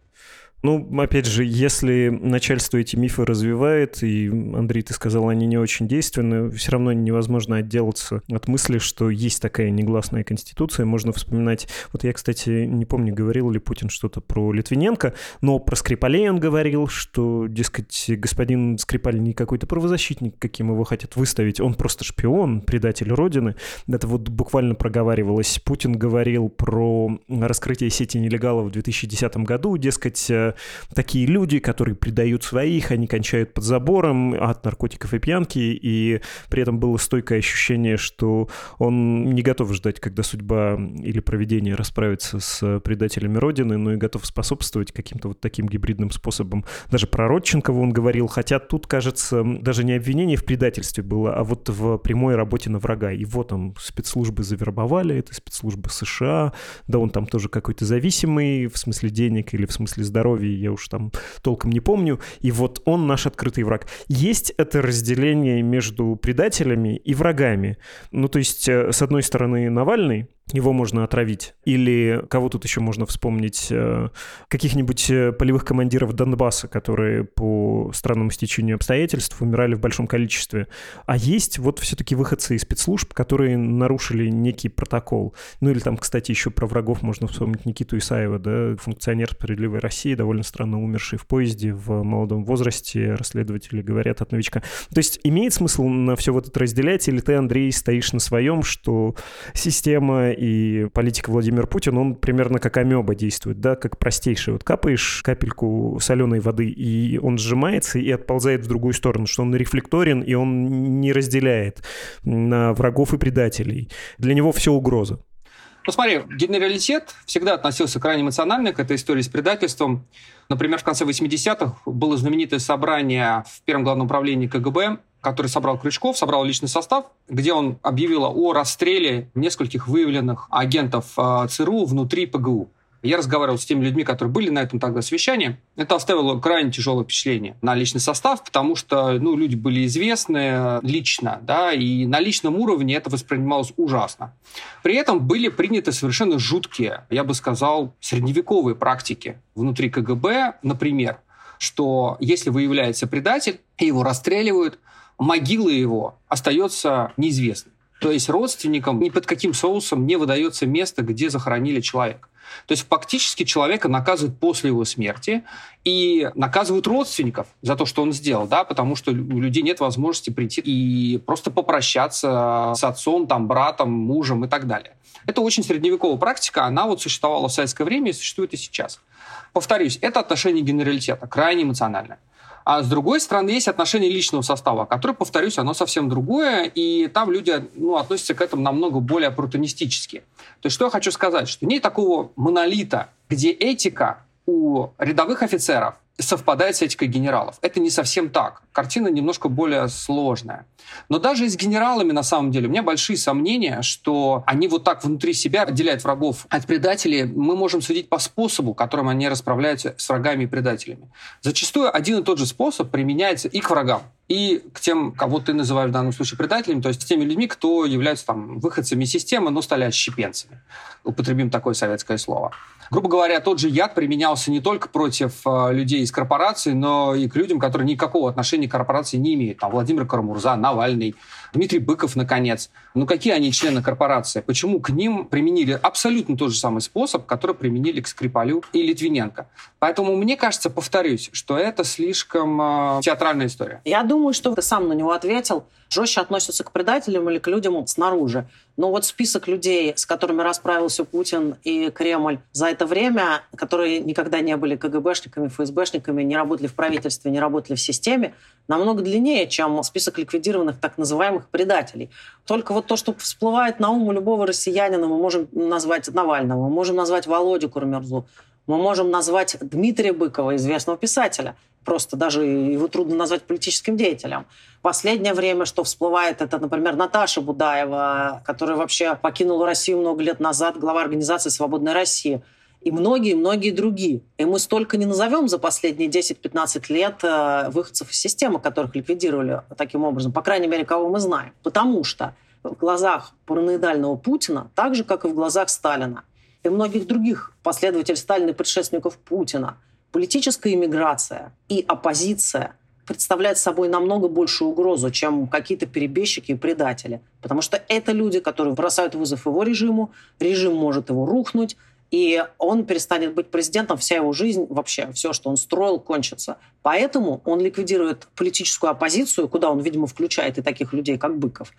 Ну, опять же, если начальство эти мифы развивает, и, Андрей, ты сказал, они не очень действенны, все равно невозможно отделаться от мысли, что есть такая негласная конституция. Можно вспоминать... Вот я, кстати, не помню, говорил ли Путин что-то про Литвиненко, но про Скрипалей он говорил, что, дескать, господин Скрипаль не какой-то правозащитник, каким его хотят выставить, он просто шпион, предатель Родины. Это вот буквально проговаривалось. Путин говорил про раскрытие сети нелегалов в 2010 году, дескать, такие люди, которые предают своих, они кончают под забором от наркотиков и пьянки, и при этом было стойкое ощущение, что он не готов ждать, когда судьба или проведение расправится с предателями Родины, но и готов способствовать каким-то вот таким гибридным способом. Даже про Родченкова он говорил, хотя тут, кажется, даже не обвинение в предательстве было, а вот в прямой работе на врага. Его там спецслужбы завербовали, это спецслужбы США, да он там тоже какой-то зависимый в смысле денег или в смысле здоровья, крови, я уж там толком не помню, и вот он наш открытый враг. Есть это разделение между предателями и врагами. Ну, то есть, э, с одной стороны, Навальный, его можно отравить. Или кого тут еще можно вспомнить? Э, каких-нибудь э, полевых командиров Донбасса, которые по странному стечению обстоятельств умирали в большом количестве. А есть вот все-таки выходцы из спецслужб, которые нарушили некий протокол. Ну или там, кстати, еще про врагов можно вспомнить Никиту Исаева, да, функционер «Справедливой России», довольно странно умерший в поезде в молодом возрасте, расследователи говорят от новичка. То есть имеет смысл на все вот это разделять, или ты, Андрей, стоишь на своем, что система и политика Владимир Путин, он примерно как амеба действует, да, как простейший. Вот капаешь капельку соленой воды, и он сжимается и отползает в другую сторону, что он рефлекторен, и он не разделяет на врагов и предателей. Для него все угроза. Ну смотри, генералитет всегда относился крайне эмоционально к этой истории с предательством. Например, в конце 80-х было знаменитое собрание в Первом главном управлении КГБ, который собрал Крючков, собрал личный состав, где он объявил о расстреле нескольких выявленных агентов а, ЦРУ внутри ПГУ. Я разговаривал с теми людьми, которые были на этом тогда совещании. Это оставило крайне тяжелое впечатление на личный состав, потому что ну, люди были известны лично, да, и на личном уровне это воспринималось ужасно. При этом были приняты совершенно жуткие, я бы сказал, средневековые практики внутри КГБ, например, что если выявляется предатель, его расстреливают, могила его остается неизвестной. То есть родственникам ни под каким соусом не выдается место, где захоронили человека. То есть фактически человека наказывают после его смерти и наказывают родственников за то, что он сделал, да, потому что у людей нет возможности прийти и просто попрощаться с отцом, там, братом, мужем и так далее. Это очень средневековая практика, она вот существовала в советское время и существует и сейчас. Повторюсь, это отношение генералитета, крайне эмоциональное. А с другой стороны, есть отношение личного состава, которое, повторюсь, оно совсем другое, и там люди ну, относятся к этому намного более оппортунистически. То есть что я хочу сказать, что нет такого монолита, где этика у рядовых офицеров совпадает с этикой генералов. Это не совсем так. Картина немножко более сложная. Но даже с генералами, на самом деле, у меня большие сомнения, что они вот так внутри себя отделяют врагов от предателей. Мы можем судить по способу, которым они расправляются с врагами и предателями. Зачастую один и тот же способ применяется и к врагам и к тем, кого ты называешь в данном случае предателями, то есть теми людьми, кто являются там выходцами системы, но стали отщепенцами. Употребим такое советское слово. Грубо говоря, тот же яд применялся не только против э, людей из корпораций, но и к людям, которые никакого отношения корпорации не имеют. Там Владимир Карамурза, Навальный, Дмитрий Быков, наконец. Ну какие они члены корпорации? Почему к ним применили абсолютно тот же самый способ, который применили к Скрипалю и Литвиненко? Поэтому мне кажется, повторюсь, что это слишком э, театральная история. Я думаю, что ты сам на него ответил. Жестче относятся к предателям или к людям снаружи. Но вот список людей, с которыми расправился Путин и Кремль за это время, которые никогда не были КГБшниками, ФСБшниками, не работали в правительстве, не работали в системе, намного длиннее, чем список ликвидированных так называемых предателей. Только вот то, что всплывает на ум у любого россиянина, мы можем назвать Навального, мы можем назвать Володю Курмерзу, мы можем назвать Дмитрия Быкова, известного писателя. Просто даже его трудно назвать политическим деятелем. Последнее время, что всплывает, это, например, Наташа Будаева, которая вообще покинула Россию много лет назад, глава организации «Свободная Россия» и многие-многие другие. И мы столько не назовем за последние 10-15 лет э, выходцев из системы, которых ликвидировали таким образом, по крайней мере, кого мы знаем. Потому что в глазах параноидального Путина, так же, как и в глазах Сталина, и многих других последователей Сталина и предшественников Путина, политическая иммиграция и оппозиция представляет собой намного большую угрозу, чем какие-то перебежчики и предатели. Потому что это люди, которые бросают вызов его режиму, режим может его рухнуть, и он перестанет быть президентом, вся его жизнь, вообще все, что он строил, кончится. Поэтому он ликвидирует политическую оппозицию, куда он, видимо, включает и таких людей, как Быков,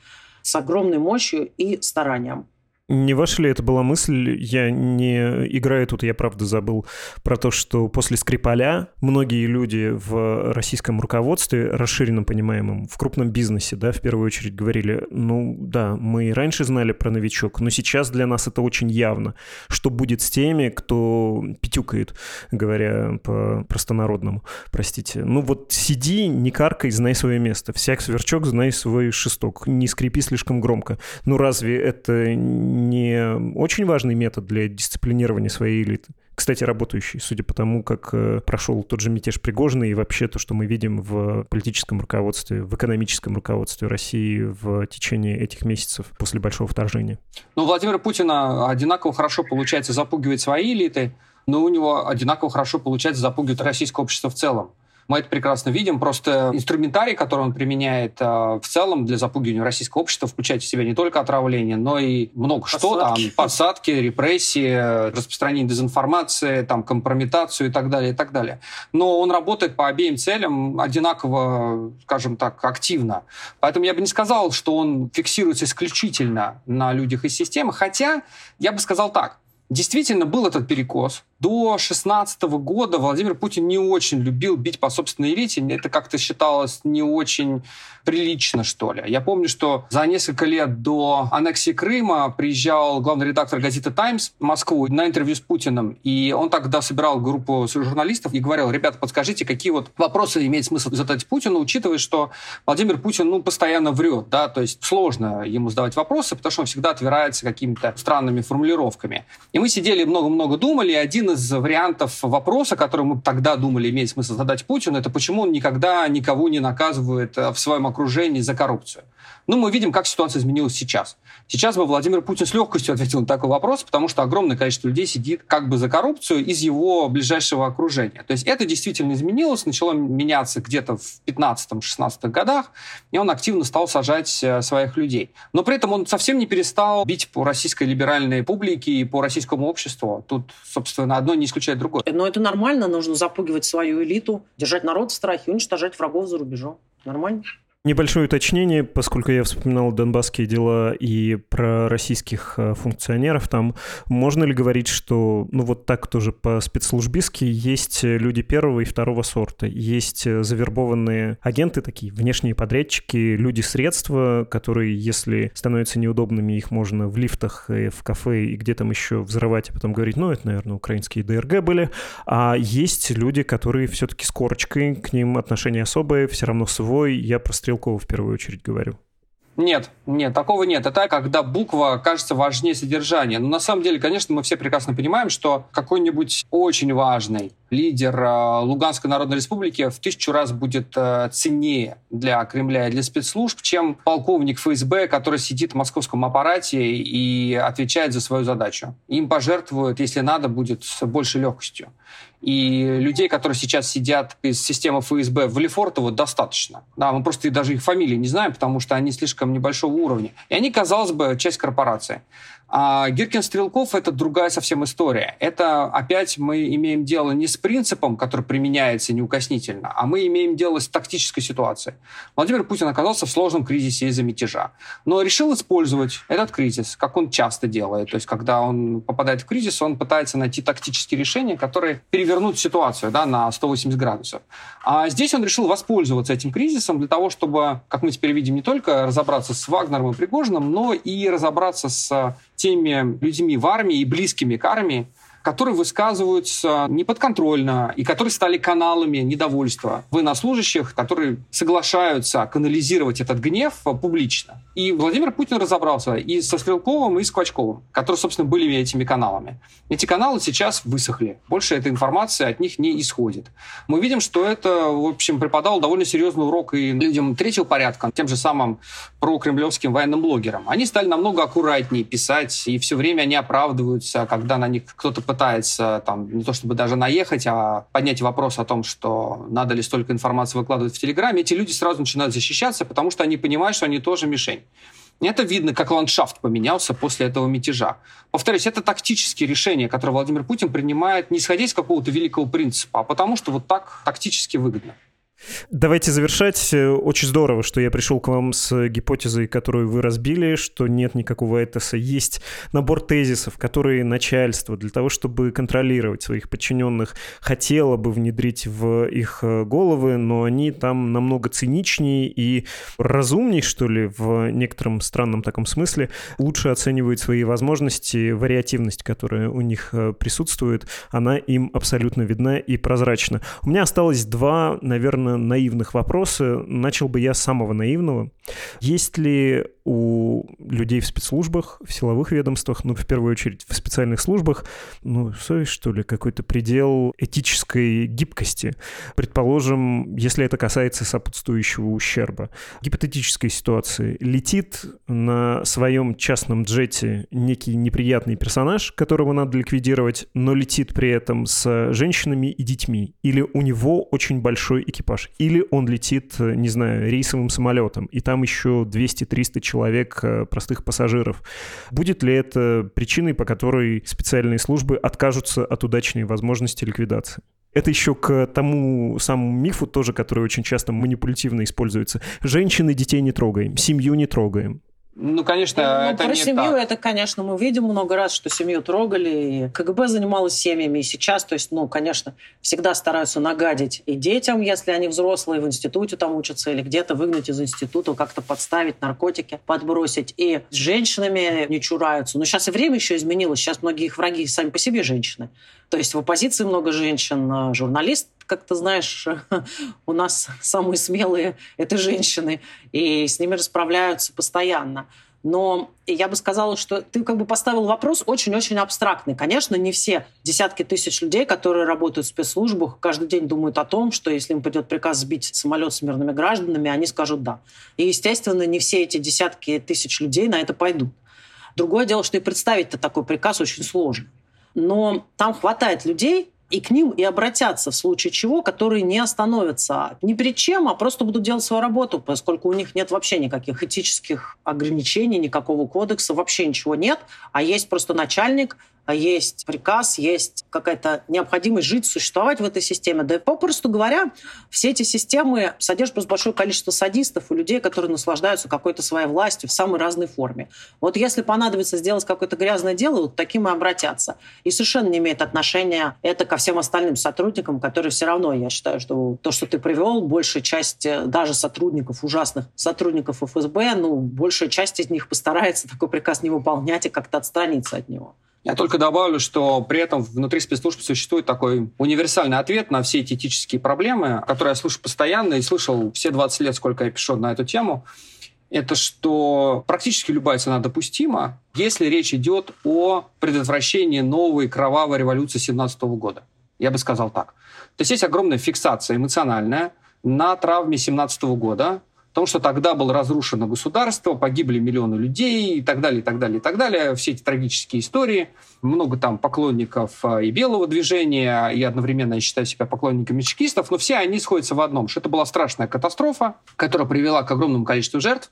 с огромной мощью и старанием. Не ваша ли это была мысль? Я не играю тут, я правда забыл про то, что после Скрипаля многие люди в российском руководстве, расширенно понимаемом, в крупном бизнесе, да, в первую очередь говорили, ну да, мы раньше знали про новичок, но сейчас для нас это очень явно. Что будет с теми, кто пятюкает, говоря по простонародному, простите. Ну вот сиди, не каркай, знай свое место. Всяк сверчок, знай свой шесток. Не скрипи слишком громко. Ну разве это не очень важный метод для дисциплинирования своей элиты? кстати, работающий, судя по тому, как э, прошел тот же мятеж Пригожина и вообще то, что мы видим в политическом руководстве, в экономическом руководстве России в течение этих месяцев после большого вторжения. Ну, Владимира Путина одинаково хорошо получается запугивать свои элиты, но у него одинаково хорошо получается запугивать российское общество в целом. Мы это прекрасно видим. Просто инструментарий, который он применяет э, в целом для запугивания российского общества, включает в себя не только отравление, но и много посадки. что там. Посадки, репрессии, распространение дезинформации, там, компрометацию и так далее, и так далее. Но он работает по обеим целям одинаково, скажем так, активно. Поэтому я бы не сказал, что он фиксируется исключительно на людях из системы, хотя я бы сказал так. Действительно был этот перекос, до 16 года Владимир Путин не очень любил бить по собственной элите. Это как-то считалось не очень прилично, что ли. Я помню, что за несколько лет до аннексии Крыма приезжал главный редактор газеты «Таймс» в Москву на интервью с Путиным. И он тогда собирал группу журналистов и говорил, ребята, подскажите, какие вот вопросы имеет смысл задать Путину, учитывая, что Владимир Путин ну, постоянно врет. Да? То есть сложно ему задавать вопросы, потому что он всегда отвирается какими-то странными формулировками. И мы сидели много-много думали, и один из вариантов вопроса, который мы тогда думали имеет смысл задать Путину, это почему он никогда никого не наказывает э, в своем окружении за коррупцию. Ну, мы видим, как ситуация изменилась сейчас. Сейчас бы Владимир Путин с легкостью ответил на такой вопрос, потому что огромное количество людей сидит как бы за коррупцию из его ближайшего окружения. То есть это действительно изменилось, начало меняться где-то в 15-16 годах, и он активно стал сажать э, своих людей. Но при этом он совсем не перестал бить по российской либеральной публике и по российскому обществу. Тут, собственно, одно не исключает другое. Но это нормально, нужно запугивать свою элиту, держать народ в страхе, уничтожать врагов за рубежом. Нормально? Небольшое уточнение, поскольку я вспоминал донбасские дела и про российских э, функционеров там, можно ли говорить, что, ну вот так тоже по спецслужбистски, есть люди первого и второго сорта, есть завербованные агенты такие, внешние подрядчики, люди средства, которые, если становятся неудобными, их можно в лифтах, и в кафе и где там еще взрывать, а потом говорить, ну это, наверное, украинские ДРГ были, а есть люди, которые все-таки с корочкой, к ним отношение особое, все равно свой, я просто Стрелкова в первую очередь говорю. Нет, нет, такого нет. Это когда буква кажется важнее содержания. Но на самом деле, конечно, мы все прекрасно понимаем, что какой-нибудь очень важный лидер э, Луганской Народной Республики в тысячу раз будет э, ценнее для Кремля и для спецслужб, чем полковник ФСБ, который сидит в московском аппарате и отвечает за свою задачу. Им пожертвуют, если надо, будет с большей легкостью. И людей, которые сейчас сидят из системы ФСБ в Лефортово, достаточно. Да, мы просто даже их фамилии не знаем, потому что они слишком небольшого уровня. И они, казалось бы, часть корпорации. А Гиркин Стрелков — это другая совсем история. Это опять мы имеем дело не с принципом, который применяется неукоснительно, а мы имеем дело с тактической ситуацией. Владимир Путин оказался в сложном кризисе из-за мятежа, но решил использовать этот кризис, как он часто делает. То есть, когда он попадает в кризис, он пытается найти тактические решения, которые перевернут ситуацию да, на 180 градусов. А здесь он решил воспользоваться этим кризисом для того, чтобы, как мы теперь видим, не только разобраться с Вагнером и Пригожиным, но и разобраться с теми людьми в армии и близкими к армии, которые высказываются неподконтрольно и которые стали каналами недовольства военнослужащих, которые соглашаются канализировать этот гнев публично. И Владимир Путин разобрался и со Стрелковым, и с Квачковым, которые, собственно, были этими каналами. Эти каналы сейчас высохли. Больше этой информации от них не исходит. Мы видим, что это, в общем, преподал довольно серьезный урок и людям третьего порядка, тем же самым прокремлевским военным блогерам. Они стали намного аккуратнее писать, и все время они оправдываются, когда на них кто-то пытается там не то чтобы даже наехать, а поднять вопрос о том, что надо ли столько информации выкладывать в Телеграме, эти люди сразу начинают защищаться, потому что они понимают, что они тоже мишень. Это видно, как ландшафт поменялся после этого мятежа. Повторюсь, это тактические решения, которые Владимир Путин принимает не исходя из какого-то великого принципа, а потому что вот так тактически выгодно. Давайте завершать. Очень здорово, что я пришел к вам с гипотезой, которую вы разбили, что нет никакого этоса. Есть набор тезисов, которые начальство для того, чтобы контролировать своих подчиненных, хотело бы внедрить в их головы, но они там намного циничнее и разумнее, что ли, в некотором странном таком смысле, лучше оценивают свои возможности, вариативность, которая у них э, присутствует, она им абсолютно видна и прозрачна. У меня осталось два, наверное, наивных вопроса. Начал бы я с самого наивного. Есть ли у людей в спецслужбах, в силовых ведомствах, ну, в первую очередь в специальных службах, ну, совесть, что ли, какой-то предел этической гибкости. Предположим, если это касается сопутствующего ущерба. Гипотетической ситуации. Летит на своем частном джете некий неприятный персонаж, которого надо ликвидировать, но летит при этом с женщинами и детьми. Или у него очень большой экипаж. Или он летит, не знаю, рейсовым самолетом, и там еще 200-300 человек э, простых пассажиров. Будет ли это причиной, по которой специальные службы откажутся от удачной возможности ликвидации? Это еще к тому самому мифу тоже, который очень часто манипулятивно используется. Женщины детей не трогаем, семью не трогаем. Ну, конечно, ну, это про не семью так. это, конечно, мы видим много раз, что семью трогали. И КГБ занималась семьями и сейчас. То есть, ну, конечно, всегда стараются нагадить и детям, если они взрослые, в институте там учатся или где-то выгнать из института, как-то подставить, наркотики подбросить. И с женщинами не чураются. Но сейчас и время еще изменилось. Сейчас многие их враги сами по себе женщины. То есть в оппозиции много женщин, а журналист как ты знаешь, [laughs] у нас самые смелые – это женщины, и с ними расправляются постоянно. Но я бы сказала, что ты как бы поставил вопрос очень-очень абстрактный. Конечно, не все десятки тысяч людей, которые работают в спецслужбах, каждый день думают о том, что если им придет приказ сбить самолет с мирными гражданами, они скажут «да». И, естественно, не все эти десятки тысяч людей на это пойдут. Другое дело, что и представить-то такой приказ очень сложно. Но там хватает людей, и к ним и обратятся в случае чего, которые не остановятся. Ни перед чем, а просто будут делать свою работу, поскольку у них нет вообще никаких этических ограничений, никакого кодекса, вообще ничего нет, а есть просто начальник, есть приказ, есть какая-то необходимость жить, существовать в этой системе. Да и попросту говоря, все эти системы содержат просто большое количество садистов и людей, которые наслаждаются какой-то своей властью в самой разной форме. Вот если понадобится сделать какое-то грязное дело, вот таким и обратятся. И совершенно не имеет отношения это ко всем остальным сотрудникам, которые все равно, я считаю, что то, что ты привел, большая часть э, даже сотрудников, ужасных сотрудников ФСБ, ну, большая часть из них постарается такой приказ не выполнять и как-то отстраниться от него. Я только добавлю, что при этом внутри спецслужб существует такой универсальный ответ на все эти этические проблемы, которые я слышу постоянно и слышал все 20 лет, сколько я пишу на эту тему. Это что практически любая цена допустима, если речь идет о предотвращении новой кровавой революции 17 года. Я бы сказал так. То есть есть огромная фиксация эмоциональная на травме 17 года, Потому что тогда было разрушено государство, погибли миллионы людей и так далее, и так далее, и так далее. Все эти трагические истории. Много там поклонников а, и белого движения, и одновременно я считаю себя поклонниками чекистов, но все они сходятся в одном, что это была страшная катастрофа, которая привела к огромному количеству жертв.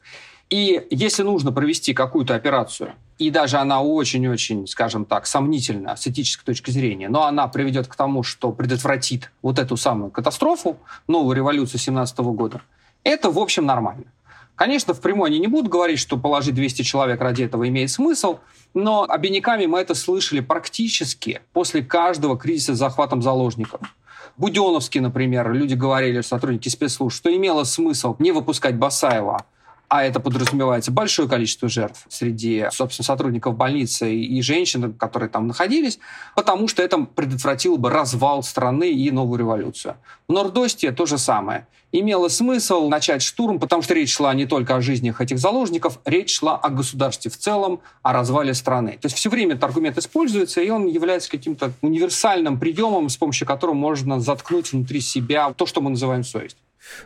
И если нужно провести какую-то операцию, и даже она очень-очень, скажем так, сомнительна с этической точки зрения, но она приведет к тому, что предотвратит вот эту самую катастрофу, новую революцию 17 года, это, в общем, нормально. Конечно, в прямой они не будут говорить, что положить 200 человек ради этого имеет смысл, но обиняками мы это слышали практически после каждого кризиса с захватом заложников. Буденовский, например, люди говорили, сотрудники спецслужб, что имело смысл не выпускать Басаева, а это подразумевается большое количество жертв среди, собственно, сотрудников больницы и женщин, которые там находились, потому что это предотвратило бы развал страны и новую революцию. В Нордосте то же самое. Имело смысл начать штурм, потому что речь шла не только о жизнях этих заложников, речь шла о государстве в целом, о развале страны. То есть все время этот аргумент используется, и он является каким-то универсальным приемом, с помощью которого можно заткнуть внутри себя то, что мы называем совесть.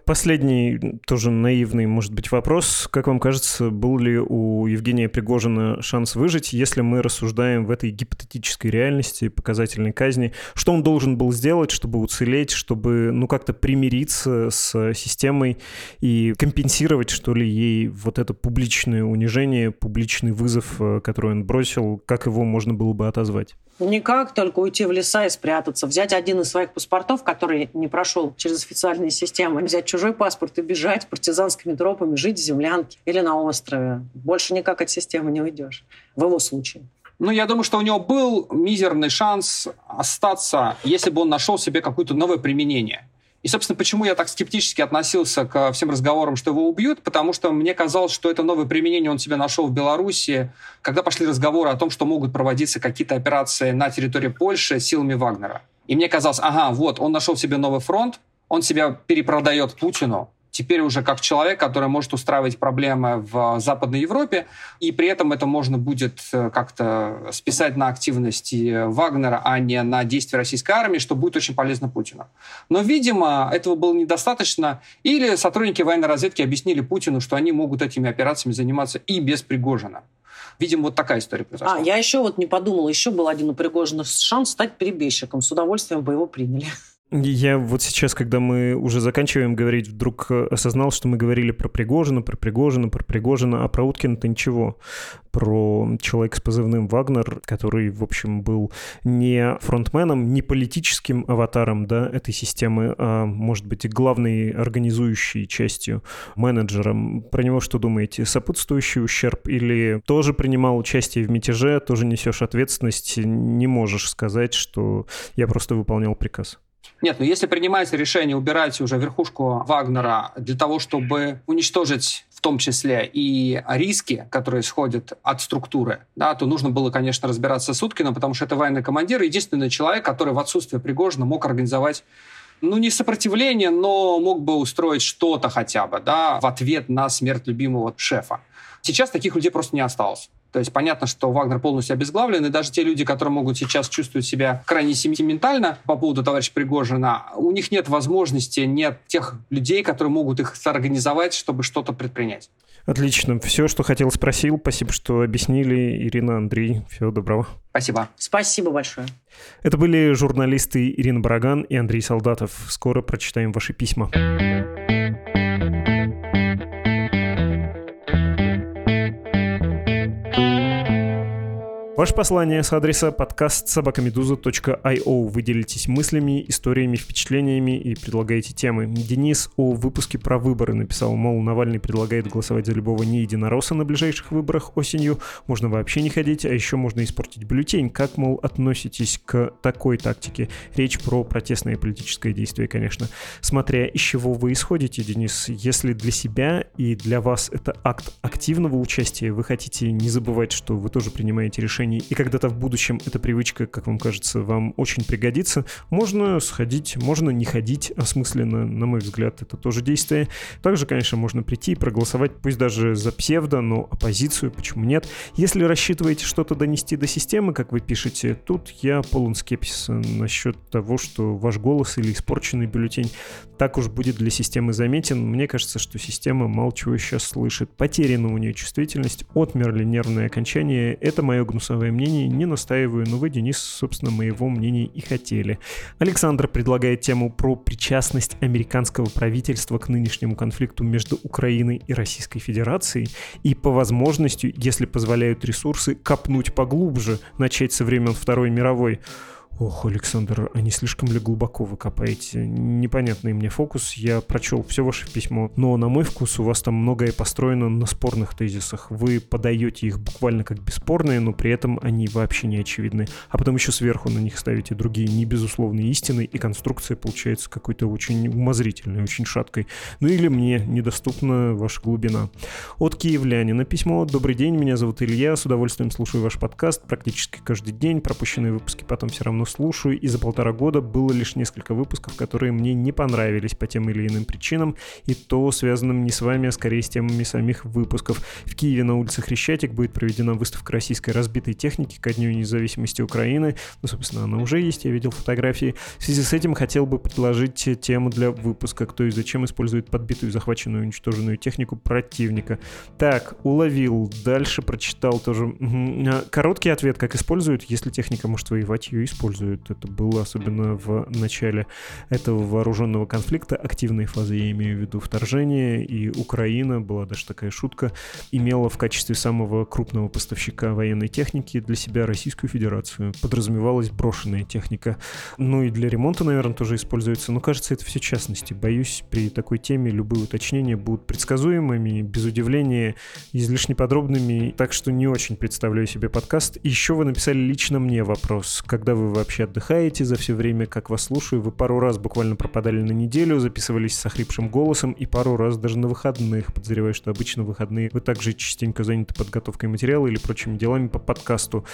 Последний, тоже наивный, может быть, вопрос. Как вам кажется, был ли у Евгения Пригожина шанс выжить, если мы рассуждаем в этой гипотетической реальности показательной казни? Что он должен был сделать, чтобы уцелеть, чтобы, ну, как-то примириться с системой и компенсировать, что ли, ей вот это публичное унижение, публичный вызов, э, который он бросил, как его можно было бы отозвать? Никак, только уйти в леса и спрятаться. Взять один из своих паспортов, который не прошел через официальные системы, взять чужой паспорт и бежать партизанскими тропами, жить в землянке или на острове. Больше никак от системы не уйдешь. В его случае. Ну, я думаю, что у него был мизерный шанс остаться, если бы он нашел себе какое-то новое применение. И, собственно, почему я так скептически относился к всем разговорам, что его убьют, потому что мне казалось, что это новое применение он себе нашел в Беларуси, когда пошли разговоры о том, что могут проводиться какие-то операции на территории Польши силами Вагнера. И мне казалось, ага, вот, он нашел себе новый фронт, он себя перепродает Путину, теперь уже как человек, который может устраивать проблемы в Западной Европе, и при этом это можно будет э, как-то списать на активности Вагнера, а не на действия российской армии, что будет очень полезно Путину. Но, видимо, этого было недостаточно, или сотрудники военной разведки объяснили Путину, что они могут этими операциями заниматься и без Пригожина. Видимо, вот такая история произошла. А, я еще вот не подумала, еще был один у Пригожина шанс стать перебежчиком. С удовольствием бы его приняли. Я вот сейчас, когда мы уже заканчиваем говорить, вдруг э, осознал, что мы говорили про Пригожина, про Пригожина, про Пригожина, а про Уткина-то ничего. Про человека с позывным Вагнер, который, в общем, был не фронтменом, не политическим аватаром да, этой системы, а, может быть, главной организующей частью, менеджером. Про него что думаете? Сопутствующий ущерб или тоже принимал участие в мятеже, тоже несешь ответственность, не можешь сказать, что я просто выполнял приказ? Нет, но если принимается решение убирать уже верхушку Вагнера для того, чтобы уничтожить в том числе и риски, которые исходят от структуры, да, то нужно было, конечно, разбираться с Уткиным, потому что это военный командир, единственный человек, который в отсутствие Пригожина мог организовать ну, не сопротивление, но мог бы устроить что-то хотя бы, да, в ответ на смерть любимого шефа. Сейчас таких людей просто не осталось. То есть понятно, что Вагнер полностью обезглавлен, и даже те люди, которые могут сейчас чувствовать себя крайне сентиментально по поводу товарища Пригожина, у них нет возможности, нет тех людей, которые могут их соорганизовать, чтобы что-то предпринять. Отлично. Все, что хотел, спросил. Спасибо, что объяснили. Ирина, Андрей, всего доброго. Спасибо. Спасибо большое. Это были журналисты Ирина Бараган и Андрей Солдатов. Скоро прочитаем ваши письма. Ваше послание с адреса подкаст собакамедуза.io. Вы делитесь мыслями, историями, впечатлениями и предлагаете темы. Денис о выпуске про выборы написал, мол, Навальный предлагает голосовать за любого не единоросса на ближайших выборах осенью. Можно вообще не ходить, а еще можно испортить бюллетень. Как, мол, относитесь к такой тактике? Речь про протестное политическое действие, конечно. Смотря из чего вы исходите, Денис. Если для себя и для вас это акт активного участия, вы хотите не забывать, что вы тоже принимаете решение решений, и когда-то в будущем эта привычка, как вам кажется, вам очень пригодится, можно сходить, можно не ходить осмысленно, на мой взгляд, это тоже действие. Также, конечно, можно прийти и проголосовать, пусть даже за псевдо, но оппозицию, почему нет. Если рассчитываете что-то донести до системы, как вы пишете, тут я полон скепсиса насчет того, что ваш голос или испорченный бюллетень так уж будет для системы заметен. Мне кажется, что система мало чего сейчас слышит. Потеряна у нее чувствительность, отмерли нервные окончания. Это мое гнусовое свое мнение, не настаиваю, но вы, Денис, собственно, моего мнения и хотели. Александр предлагает тему про причастность американского правительства к нынешнему конфликту между Украиной и Российской Федерацией и по возможности, если позволяют ресурсы, копнуть поглубже, начать со времен Второй мировой. Ох, Александр, а не слишком ли глубоко вы копаете? Непонятный мне фокус. Я прочел все ваше письмо, но на мой вкус у вас там многое построено на спорных тезисах. Вы подаете их буквально как бесспорные, но при этом они вообще не очевидны. А потом еще сверху на них ставите другие не безусловные истины, и конструкция получается какой-то очень умозрительной, очень шаткой. Ну или мне недоступна ваша глубина. От киевлянина письмо. Добрый день, меня зовут Илья, с удовольствием слушаю ваш подкаст практически каждый день. Пропущенные выпуски потом все равно слушаю, и за полтора года было лишь несколько выпусков, которые мне не понравились по тем или иным причинам, и то связанным не с вами, а скорее с темами самих выпусков. В Киеве на улице Хрещатик будет проведена выставка российской разбитой техники ко Дню независимости Украины. Ну, собственно, она уже есть, я видел фотографии. В связи с этим хотел бы предложить тему для выпуска «Кто и зачем использует подбитую, захваченную, уничтоженную технику противника». Так, уловил. Дальше прочитал тоже. Короткий ответ, как используют, если техника может воевать, ее используют используют. Это было особенно в начале этого вооруженного конфликта, активной фазы, я имею в виду вторжение, и Украина, была даже такая шутка, имела в качестве самого крупного поставщика военной техники для себя Российскую Федерацию. Подразумевалась брошенная техника. Ну и для ремонта, наверное, тоже используется. Но кажется, это все частности. Боюсь, при такой теме любые уточнения будут предсказуемыми, без удивления, излишне подробными, так что не очень представляю себе подкаст. Еще вы написали лично мне вопрос, когда вы вообще отдыхаете за все время, как вас слушаю. Вы пару раз буквально пропадали на неделю, записывались с охрипшим голосом и пару раз даже на выходных. Подозреваю, что обычно выходные вы также частенько заняты подготовкой материала или прочими делами по подкасту.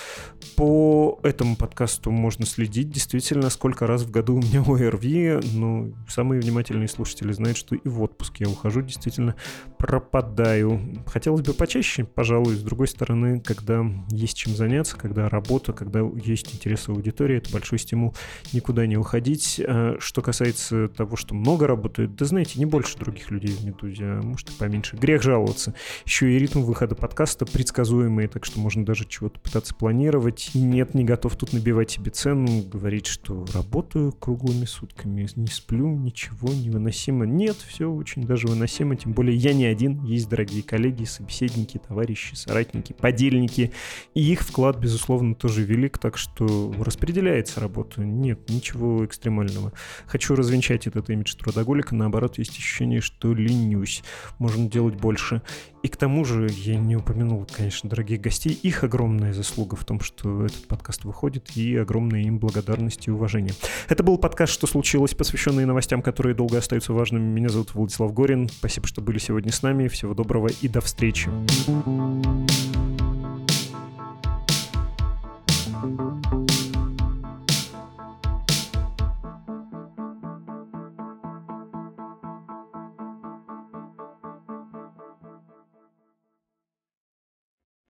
По этому подкасту можно следить действительно, сколько раз в году у меня ОРВИ. Ну, самые внимательные слушатели знают, что и в отпуск я ухожу, действительно пропадаю. Хотелось бы почаще, пожалуй, с другой стороны, когда есть чем заняться, когда работа, когда есть интерес аудитории, это большой стимул никуда не уходить. А что касается того, что много работают, да знаете, не больше других людей в «Медузе», а может и поменьше. Грех жаловаться. Еще и ритм выхода подкаста предсказуемый, так что можно даже чего-то пытаться планировать. И нет, не готов тут набивать себе цену, говорить, что работаю круглыми сутками, не сплю, ничего невыносимо. Нет, все очень даже выносимо, тем более я не один, есть дорогие коллеги, собеседники, товарищи, соратники, подельники, и их вклад, безусловно, тоже велик, так что усугубляется работа. Нет, ничего экстремального. Хочу развенчать этот имидж трудоголика. Наоборот, есть ощущение, что ленюсь. Можно делать больше. И к тому же, я не упомянул, конечно, дорогих гостей. Их огромная заслуга в том, что этот подкаст выходит, и огромная им благодарность и уважение. Это был подкаст «Что случилось?», посвященный новостям, которые долго остаются важными. Меня зовут Владислав Горин. Спасибо, что были сегодня с нами. Всего доброго и до встречи. thank you